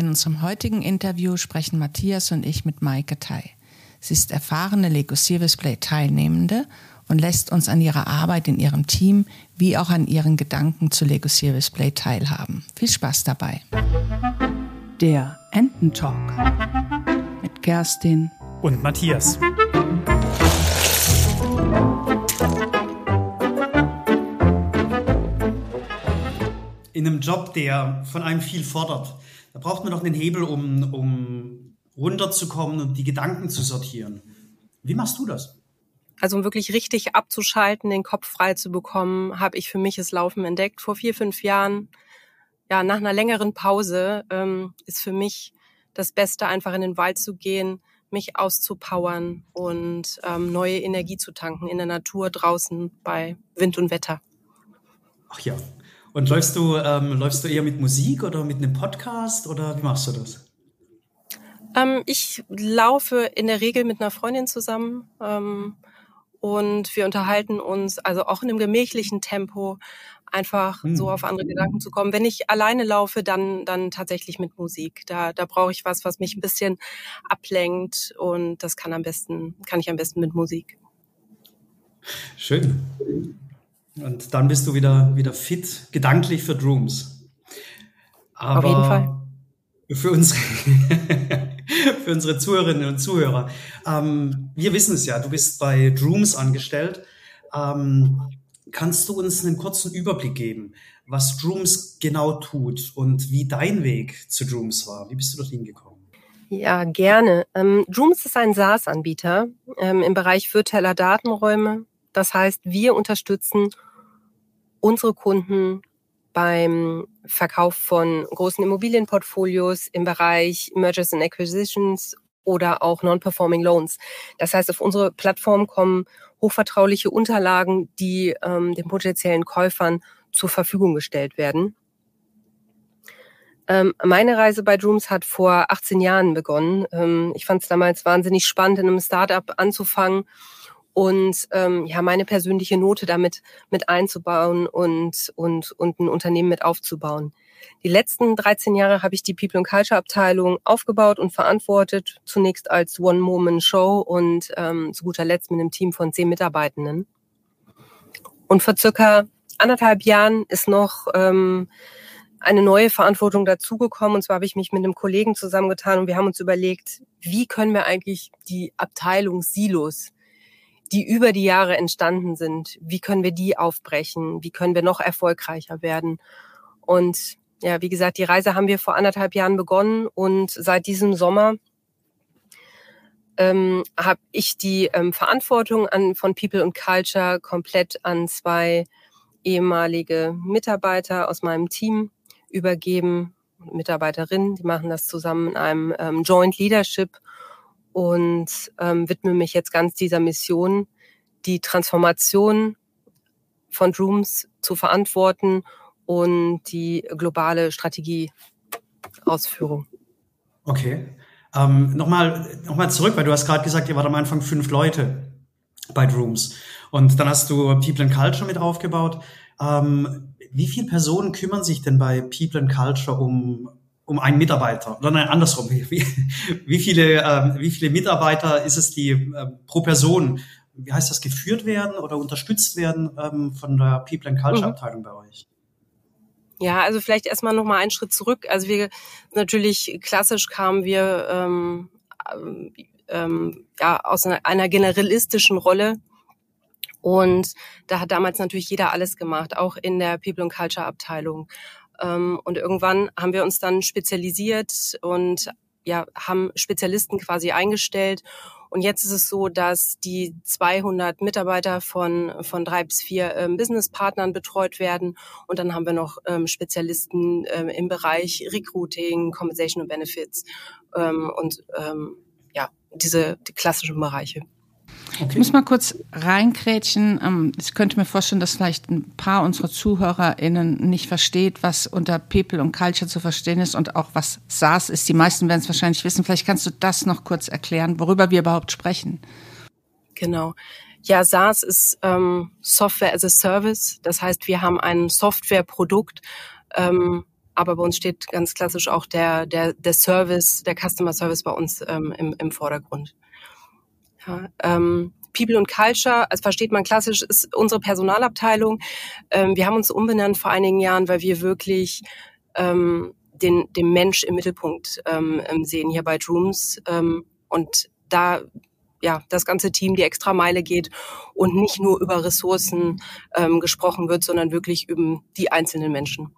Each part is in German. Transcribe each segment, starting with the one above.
In unserem heutigen Interview sprechen Matthias und ich mit Maike Tai. Sie ist erfahrene Lego Service Play Teilnehmende und lässt uns an ihrer Arbeit in ihrem Team wie auch an ihren Gedanken zu Lego Serious Play teilhaben. Viel Spaß dabei. Der Ententalk mit Kerstin und Matthias. In einem Job, der von einem viel fordert, da braucht man doch einen Hebel, um, um runterzukommen und die Gedanken zu sortieren. Wie machst du das? Also um wirklich richtig abzuschalten, den Kopf frei zu bekommen, habe ich für mich das Laufen entdeckt vor vier, fünf Jahren. Ja, nach einer längeren Pause ähm, ist für mich das Beste, einfach in den Wald zu gehen, mich auszupowern und ähm, neue Energie zu tanken in der Natur draußen bei Wind und Wetter. Ach ja. Und läufst du, ähm, läufst du eher mit Musik oder mit einem Podcast oder wie machst du das? Ähm, ich laufe in der Regel mit einer Freundin zusammen. Ähm, und wir unterhalten uns also auch in einem gemächlichen Tempo einfach hm. so auf andere Gedanken zu kommen. Wenn ich alleine laufe, dann dann tatsächlich mit Musik. Da da brauche ich was, was mich ein bisschen ablenkt und das kann am besten kann ich am besten mit Musik. Schön. Und dann bist du wieder wieder fit gedanklich für Drooms. Aber auf jeden Fall. Für unsere für unsere Zuhörerinnen und Zuhörer. Ähm, wir wissen es ja, du bist bei Drooms angestellt. Ähm, kannst du uns einen kurzen Überblick geben, was Drooms genau tut und wie dein Weg zu Drooms war? Wie bist du dorthin gekommen? Ja, gerne. Ähm, Drooms ist ein SaaS-Anbieter ähm, im Bereich virtueller Datenräume. Das heißt, wir unterstützen unsere Kunden beim Verkauf von großen Immobilienportfolios im Bereich Mergers and Acquisitions oder auch Non-Performing Loans. Das heißt, auf unsere Plattform kommen hochvertrauliche Unterlagen, die ähm, den potenziellen Käufern zur Verfügung gestellt werden. Ähm, meine Reise bei Drooms hat vor 18 Jahren begonnen. Ähm, ich fand es damals wahnsinnig spannend, in einem Startup anzufangen und ähm, ja meine persönliche Note damit mit einzubauen und und und ein Unternehmen mit aufzubauen. Die letzten 13 Jahre habe ich die People and Culture Abteilung aufgebaut und verantwortet, zunächst als One-Moment-Show und ähm, zu guter Letzt mit einem Team von zehn Mitarbeitenden. Und vor circa anderthalb Jahren ist noch ähm, eine neue Verantwortung dazugekommen. Und zwar habe ich mich mit einem Kollegen zusammengetan und wir haben uns überlegt, wie können wir eigentlich die Abteilung Silos die über die Jahre entstanden sind. Wie können wir die aufbrechen? Wie können wir noch erfolgreicher werden? Und ja, wie gesagt, die Reise haben wir vor anderthalb Jahren begonnen und seit diesem Sommer ähm, habe ich die ähm, Verantwortung an, von People and Culture komplett an zwei ehemalige Mitarbeiter aus meinem Team übergeben, Mitarbeiterinnen, die machen das zusammen in einem ähm, Joint Leadership und ähm, widme mich jetzt ganz dieser Mission, die Transformation von Drooms zu verantworten und die globale Strategieausführung. Okay. Ähm, nochmal, nochmal zurück, weil du hast gerade gesagt, ihr wart am Anfang fünf Leute bei Drooms. Und dann hast du People and Culture mit aufgebaut. Ähm, wie viele Personen kümmern sich denn bei People and Culture um, um einen Mitarbeiter. Oder nein, andersrum. Wie, wie viele, ähm, wie viele Mitarbeiter ist es, die äh, pro Person, wie heißt das, geführt werden oder unterstützt werden ähm, von der People and Culture mhm. Abteilung bei euch? Ja, also vielleicht erstmal noch mal einen Schritt zurück. Also wir natürlich klassisch kamen wir ähm, ähm, ja aus einer, einer generalistischen Rolle und da hat damals natürlich jeder alles gemacht, auch in der People and Culture Abteilung. Ähm, und irgendwann haben wir uns dann spezialisiert und ja, haben Spezialisten quasi eingestellt. Und jetzt ist es so, dass die 200 Mitarbeiter von, von drei bis vier ähm, Businesspartnern betreut werden. Und dann haben wir noch ähm, Spezialisten ähm, im Bereich Recruiting, Compensation und Benefits ähm, und ähm, ja, diese die klassischen Bereiche. Ich muss mal kurz reinkrätschen. Ähm, ich könnte mir vorstellen, dass vielleicht ein paar unserer ZuhörerInnen nicht versteht, was unter People und Culture zu verstehen ist und auch was SaaS ist. Die meisten werden es wahrscheinlich wissen. Vielleicht kannst du das noch kurz erklären, worüber wir überhaupt sprechen. Genau. Ja, SaaS ist ähm, Software as a Service. Das heißt, wir haben ein Softwareprodukt, ähm, aber bei uns steht ganz klassisch auch der, der, der Service, der Customer Service bei uns ähm, im, im Vordergrund. Ja, ähm, People und Culture, also versteht man klassisch, ist unsere Personalabteilung. Ähm, wir haben uns umbenannt vor einigen Jahren, weil wir wirklich ähm, den, den Mensch im Mittelpunkt ähm, ähm sehen hier bei Drooms. Ähm, und da ja, das ganze Team die extra Meile geht und nicht nur über Ressourcen ähm, gesprochen wird, sondern wirklich über die einzelnen Menschen.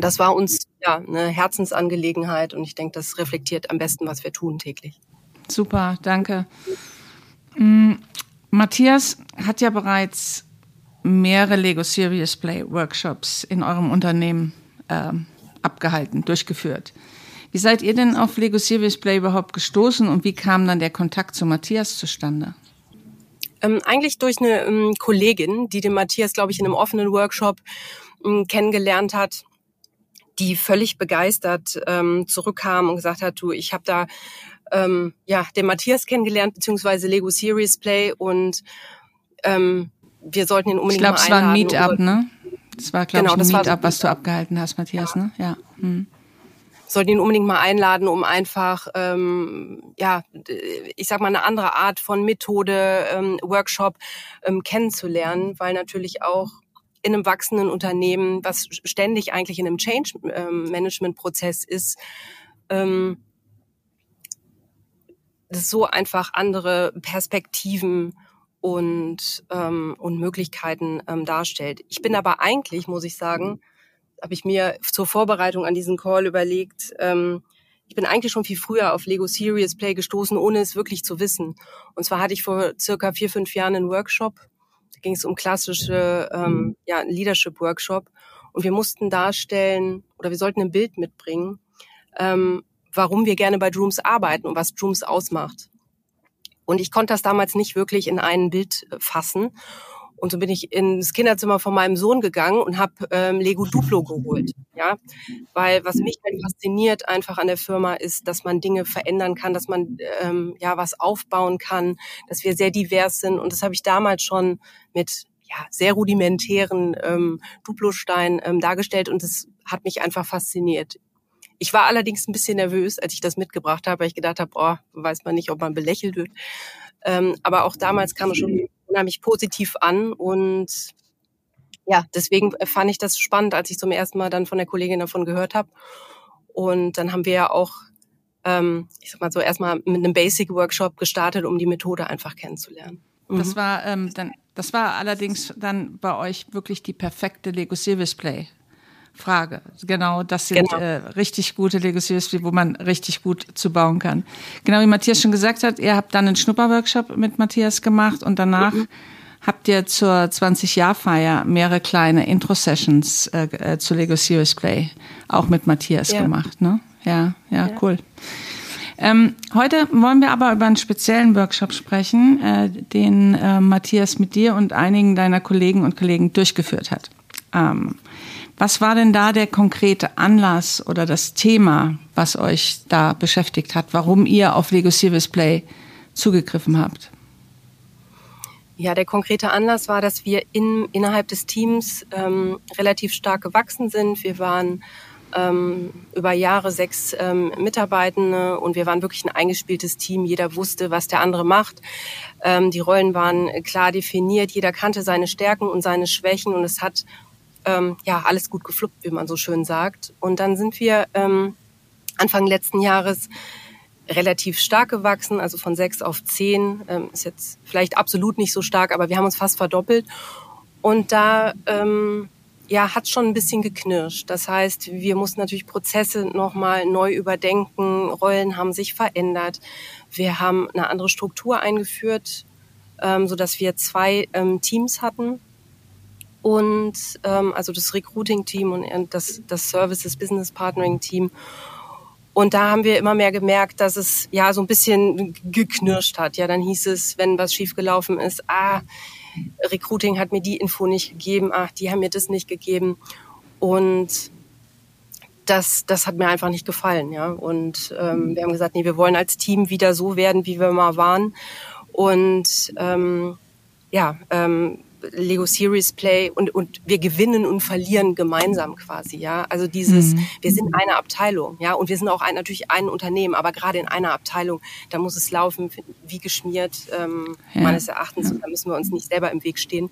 Das war uns ja eine Herzensangelegenheit und ich denke, das reflektiert am besten, was wir tun täglich. Super, danke. Mhm. Matthias hat ja bereits mehrere Lego Serious Play Workshops in eurem Unternehmen äh, abgehalten, durchgeführt. Wie seid ihr denn auf Lego Serious Play überhaupt gestoßen und wie kam dann der Kontakt zu Matthias zustande? Ähm, eigentlich durch eine ähm, Kollegin, die den Matthias, glaube ich, in einem offenen Workshop ähm, kennengelernt hat, die völlig begeistert ähm, zurückkam und gesagt hat, du, ich habe da ähm, ja den Matthias kennengelernt beziehungsweise Lego Serious Play und ähm, wir sollten ihn unbedingt ich glaub, mal einladen. Ich glaube, es war ein Meetup, ne? Das war, glaube genau, ich, ein Meetup, was du abgehalten hast, Matthias, ja. ne? Ja. Hm sollten ihn unbedingt mal einladen, um einfach, ähm, ja, ich sag mal, eine andere Art von Methode, ähm, Workshop ähm, kennenzulernen, weil natürlich auch in einem wachsenden Unternehmen, was ständig eigentlich in einem Change-Management-Prozess ähm, ist, ähm, so einfach andere Perspektiven und, ähm, und Möglichkeiten ähm, darstellt. Ich bin aber eigentlich, muss ich sagen, habe ich mir zur Vorbereitung an diesen Call überlegt, ähm, ich bin eigentlich schon viel früher auf Lego Serious Play gestoßen, ohne es wirklich zu wissen. Und zwar hatte ich vor circa vier, fünf Jahren einen Workshop. Da ging es um klassische ähm, ja, Leadership-Workshop. Und wir mussten darstellen, oder wir sollten ein Bild mitbringen, ähm, warum wir gerne bei Drooms arbeiten und was Drooms ausmacht. Und ich konnte das damals nicht wirklich in ein Bild fassen. Und so bin ich ins Kinderzimmer von meinem Sohn gegangen und habe ähm, Lego Duplo geholt. Ja, weil was mich halt fasziniert einfach an der Firma ist, dass man Dinge verändern kann, dass man ähm, ja was aufbauen kann, dass wir sehr divers sind. Und das habe ich damals schon mit ja, sehr rudimentären ähm, Duplo-Stein ähm, dargestellt und das hat mich einfach fasziniert. Ich war allerdings ein bisschen nervös, als ich das mitgebracht habe, weil ich gedacht habe, oh, weiß man nicht, ob man belächelt wird. Ähm, aber auch damals kam es schon unheimlich positiv an und ja, deswegen fand ich das spannend, als ich zum ersten Mal dann von der Kollegin davon gehört habe. Und dann haben wir ja auch, ähm, ich sag mal so, erstmal mit einem Basic-Workshop gestartet, um die Methode einfach kennenzulernen. Mhm. Das war ähm, dann, das war allerdings dann bei euch wirklich die perfekte Lego Service Play Frage. Genau, das sind genau. Äh, richtig gute Lego Serious wo man richtig gut zu bauen kann. Genau wie Matthias schon gesagt hat, ihr habt dann einen Schnupperworkshop mit Matthias gemacht und danach mhm. habt ihr zur 20-Jahr-Feier mehrere kleine Intro-Sessions äh, äh, zu Lego Serious Play auch mit Matthias ja. gemacht. Ne? Ja, ja, ja. cool. Ähm, heute wollen wir aber über einen speziellen Workshop sprechen, äh, den äh, Matthias mit dir und einigen deiner Kollegen und Kollegen durchgeführt hat. Ähm, was war denn da der konkrete Anlass oder das Thema, was euch da beschäftigt hat, warum ihr auf Lego Service Play zugegriffen habt? Ja, der konkrete Anlass war, dass wir in, innerhalb des Teams ähm, relativ stark gewachsen sind. Wir waren ähm, über Jahre sechs ähm, Mitarbeitende und wir waren wirklich ein eingespieltes Team. Jeder wusste, was der andere macht. Ähm, die Rollen waren klar definiert. Jeder kannte seine Stärken und seine Schwächen und es hat ähm, ja alles gut gefluppt, wie man so schön sagt. Und dann sind wir ähm, Anfang letzten Jahres relativ stark gewachsen, also von sechs auf zehn. Ähm, ist jetzt vielleicht absolut nicht so stark, aber wir haben uns fast verdoppelt. Und da ähm, ja, hat schon ein bisschen geknirscht. Das heißt, wir mussten natürlich Prozesse nochmal neu überdenken. Rollen haben sich verändert. Wir haben eine andere Struktur eingeführt, ähm, so wir zwei ähm, Teams hatten und ähm, also das Recruiting-Team und das, das Services Business Partnering-Team. Und da haben wir immer mehr gemerkt, dass es ja so ein bisschen geknirscht hat. Ja, dann hieß es, wenn was schiefgelaufen ist, ah, Recruiting hat mir die Info nicht gegeben, ach, die haben mir das nicht gegeben. Und das, das hat mir einfach nicht gefallen, ja. Und ähm, wir haben gesagt, nee, wir wollen als Team wieder so werden, wie wir mal waren. Und ähm, ja, ähm, Lego Series Play und, und wir gewinnen und verlieren gemeinsam quasi, ja. Also dieses, mhm. wir sind eine Abteilung, ja, und wir sind auch ein, natürlich ein Unternehmen, aber gerade in einer Abteilung, da muss es laufen wie geschmiert, ähm, ja. meines Erachtens, und da müssen wir uns nicht selber im Weg stehen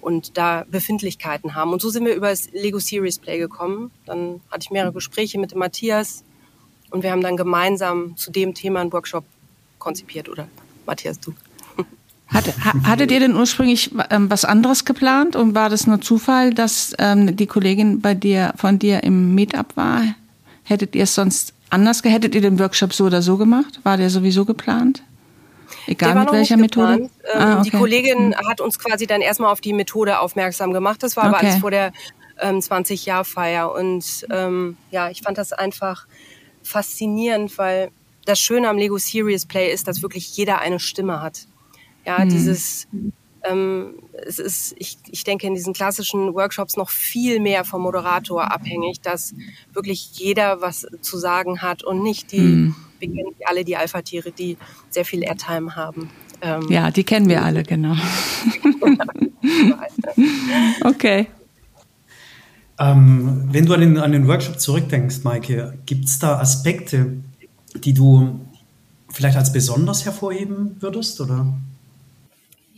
und da Befindlichkeiten haben. Und so sind wir über das Lego Series Play gekommen. Dann hatte ich mehrere Gespräche mit dem Matthias und wir haben dann gemeinsam zu dem Thema einen Workshop konzipiert, oder Matthias, du? Hatte, hattet ihr denn ursprünglich ähm, was anderes geplant und war das nur Zufall, dass ähm, die Kollegin bei dir von dir im Meetup war? Hättet ihr es sonst anders, hättet ihr den Workshop so oder so gemacht? War der sowieso geplant? Egal mit welcher Methode? Ähm, ah, okay. Die Kollegin hm. hat uns quasi dann erstmal auf die Methode aufmerksam gemacht. Das war okay. aber alles vor der ähm, 20-Jahr-Feier. Und ähm, ja, ich fand das einfach faszinierend, weil das Schöne am Lego Serious Play ist, dass wirklich jeder eine Stimme hat. Ja, mhm. dieses, ähm, es ist, ich, ich denke, in diesen klassischen Workshops noch viel mehr vom Moderator abhängig, dass wirklich jeder was zu sagen hat und nicht die, mhm. wir kennen alle die Alpha-Tiere, die sehr viel Airtime haben. Ähm, ja, die kennen wir alle, genau. okay. Ähm, wenn du an den, an den Workshop zurückdenkst, Maike, gibt es da Aspekte, die du vielleicht als besonders hervorheben würdest? Oder?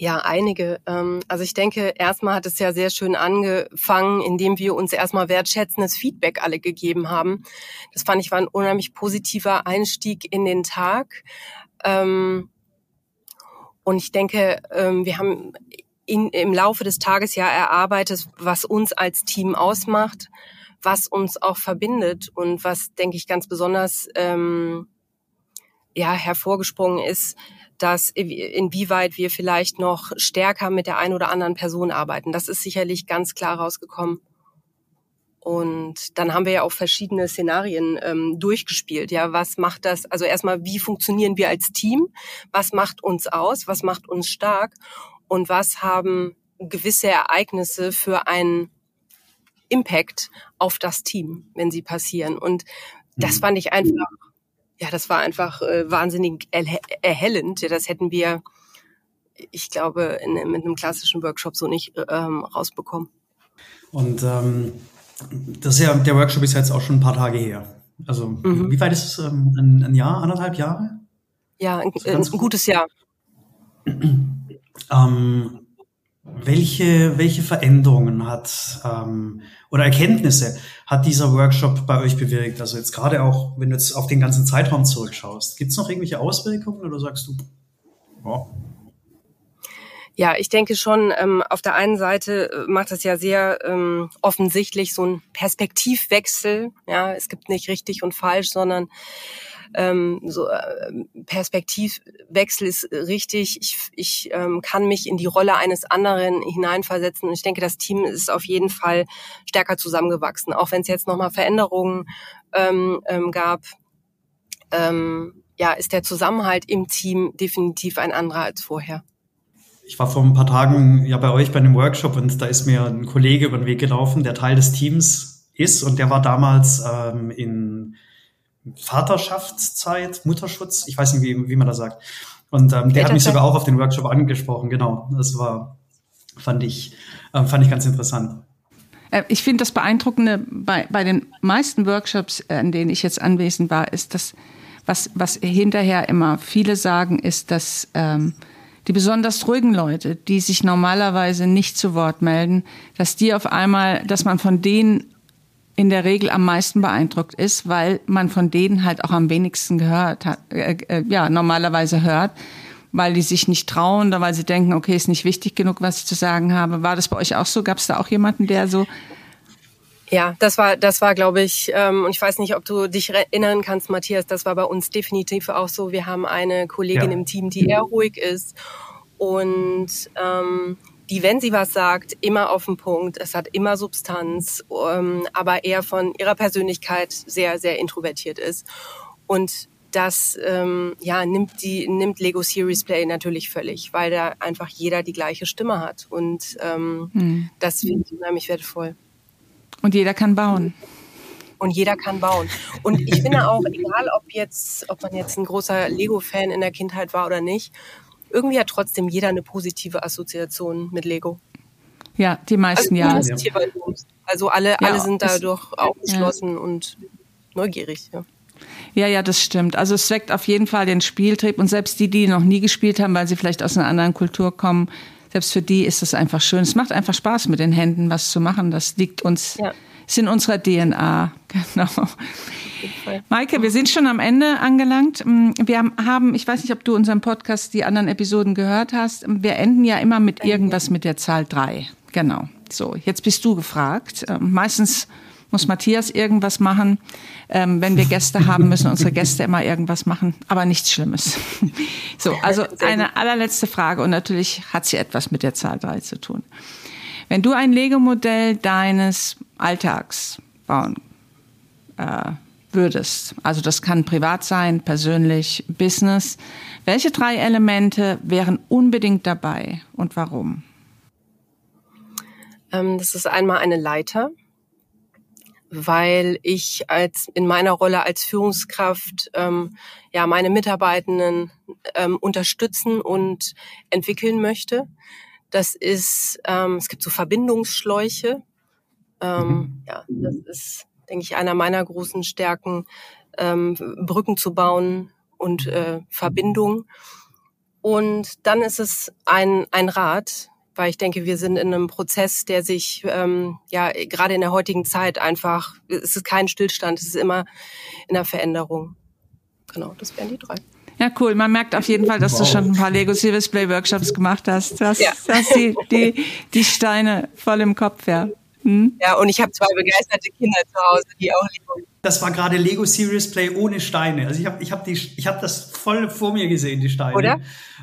Ja, einige. Ähm, also ich denke, erstmal hat es ja sehr schön angefangen, indem wir uns erstmal wertschätzendes Feedback alle gegeben haben. Das fand ich war ein unheimlich positiver Einstieg in den Tag. Ähm, und ich denke, ähm, wir haben in, im Laufe des Tages ja erarbeitet, was uns als Team ausmacht, was uns auch verbindet und was, denke ich, ganz besonders ja, hervorgesprungen ist, dass inwieweit wir vielleicht noch stärker mit der einen oder anderen Person arbeiten. Das ist sicherlich ganz klar rausgekommen. Und dann haben wir ja auch verschiedene Szenarien ähm, durchgespielt. Ja, was macht das? Also erstmal, wie funktionieren wir als Team? Was macht uns aus? Was macht uns stark? Und was haben gewisse Ereignisse für einen Impact auf das Team, wenn sie passieren? Und das mhm. fand ich einfach, ja, das war einfach äh, wahnsinnig erhellend. Das hätten wir, ich glaube, in, mit einem klassischen Workshop so nicht ähm, rausbekommen. Und ähm, das ist ja, der Workshop ist jetzt auch schon ein paar Tage her. Also mhm. wie weit ist es? Ähm, ein, ein, Jahr, anderthalb Jahre? Ja, ein, ein gutes Jahr. Ähm, welche, welche Veränderungen hat ähm, oder Erkenntnisse hat dieser Workshop bei euch bewirkt? Also jetzt gerade auch, wenn du jetzt auf den ganzen Zeitraum zurückschaust, gibt es noch irgendwelche Auswirkungen oder sagst du, oh, ja, ich denke schon, ähm, auf der einen Seite äh, macht es ja sehr ähm, offensichtlich so ein Perspektivwechsel. Ja, es gibt nicht richtig und falsch, sondern ähm, so äh, Perspektivwechsel ist richtig. Ich, ich ähm, kann mich in die Rolle eines anderen hineinversetzen. Und ich denke, das Team ist auf jeden Fall stärker zusammengewachsen, auch wenn es jetzt nochmal Veränderungen ähm, ähm, gab. Ähm, ja, ist der Zusammenhalt im Team definitiv ein anderer als vorher ich war vor ein paar Tagen ja bei euch bei einem Workshop und da ist mir ein Kollege über den Weg gelaufen, der Teil des Teams ist und der war damals ähm, in Vaterschaftszeit, Mutterschutz, ich weiß nicht, wie, wie man das sagt. Und ähm, der hat mich sogar auch auf den Workshop angesprochen, genau. Das war, fand ich, äh, fand ich ganz interessant. Äh, ich finde das Beeindruckende bei, bei den meisten Workshops, äh, an denen ich jetzt anwesend war, ist, dass was, was hinterher immer viele sagen, ist, dass ähm, die besonders ruhigen Leute, die sich normalerweise nicht zu Wort melden, dass die auf einmal, dass man von denen in der Regel am meisten beeindruckt ist, weil man von denen halt auch am wenigsten gehört hat, äh, äh, ja, normalerweise hört, weil die sich nicht trauen oder weil sie denken, okay, ist nicht wichtig genug, was ich zu sagen habe. War das bei euch auch so? Gab es da auch jemanden, der so ja, das war, das war, glaube ich, ähm, und ich weiß nicht, ob du dich erinnern kannst, Matthias, das war bei uns definitiv auch so. Wir haben eine Kollegin ja. im Team, die eher ruhig ist und ähm, die, wenn sie was sagt, immer auf den Punkt. Es hat immer Substanz, ähm, aber eher von ihrer Persönlichkeit sehr, sehr introvertiert ist. Und das ähm, ja, nimmt, die, nimmt Lego Series Play natürlich völlig, weil da einfach jeder die gleiche Stimme hat. Und ähm, hm. das finde ich unheimlich wertvoll. Und jeder kann bauen. Und jeder kann bauen. Und ich finde auch, egal ob jetzt, ob man jetzt ein großer Lego-Fan in der Kindheit war oder nicht, irgendwie hat trotzdem jeder eine positive Assoziation mit Lego. Ja, die meisten ja. Also, also alle, ja, alle sind dadurch aufgeschlossen ja. und neugierig. Ja. Ja, ja, das stimmt. Also es weckt auf jeden Fall den Spieltrieb und selbst die, die noch nie gespielt haben, weil sie vielleicht aus einer anderen Kultur kommen, selbst für die ist es einfach schön. Es macht einfach Spaß, mit den Händen was zu machen. Das liegt uns, ja. ist in unserer DNA. Genau. Maike, wir sind schon am Ende angelangt. Mm, wir haben, ich weiß nicht, ob du unseren Podcast, die anderen Episoden gehört hast. Wir enden ja immer mit irgendwas mit der Zahl drei. Genau. So, jetzt bist du gefragt. Ähm, meistens muss Matthias irgendwas machen. Ähm, wenn wir Gäste haben, müssen unsere Gäste immer irgendwas machen, aber nichts Schlimmes. so, also eine allerletzte Frage und natürlich hat sie etwas mit der Zahl 3 zu tun. Wenn du ein Lego-Modell deines Alltags bauen äh, würdest, also das kann privat sein, persönlich, Business, welche drei Elemente wären unbedingt dabei und warum? Ähm, das ist einmal eine Leiter, weil ich als in meiner Rolle als Führungskraft ähm, ja meine Mitarbeitenden ähm, unterstützen und entwickeln möchte. Das ist, ähm, es gibt so Verbindungsschläuche. Ähm, mhm. Ja, das ist, denke ich, einer meiner großen Stärken, ähm, Brücken zu bauen und äh, Verbindung. Und dann ist es ein, ein Rat, weil ich denke, wir sind in einem Prozess, der sich ähm, ja gerade in der heutigen Zeit einfach, es ist kein Stillstand, es ist immer in der Veränderung. Genau, das wären die drei. Ja, cool. Man merkt auf jeden Fall, dass wow. du schon ein paar Lego Serious Play Workshops gemacht hast. Du hast, ja. hast die, die, die Steine voll im Kopf, ja. Hm? Ja, und ich habe zwei begeisterte Kinder zu Hause, die auch Lego. Das war gerade Lego Serious Play ohne Steine. Also ich habe ich hab die ich habe das voll vor mir gesehen, die Steine. Oder?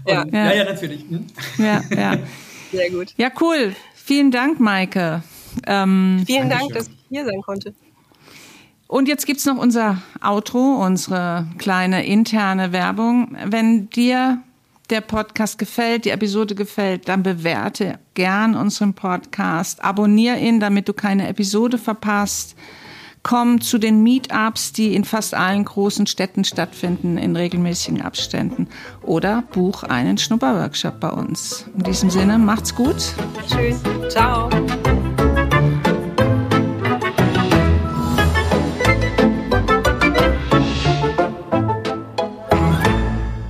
Ja. ja. ja, ja, natürlich. Hm? Ja, ja. Sehr gut. Ja, cool. Vielen Dank, Maike. Ähm, Vielen Dank, dass ich hier sein konnte. Und jetzt gibt es noch unser Outro, unsere kleine interne Werbung. Wenn dir der Podcast gefällt, die Episode gefällt, dann bewerte gern unseren Podcast, abonniere ihn, damit du keine Episode verpasst. Komm zu den Meetups, die in fast allen großen Städten stattfinden, in regelmäßigen Abständen. Oder buch einen Schnupperworkshop bei uns. In diesem Sinne, macht's gut. Tschüss. Ciao.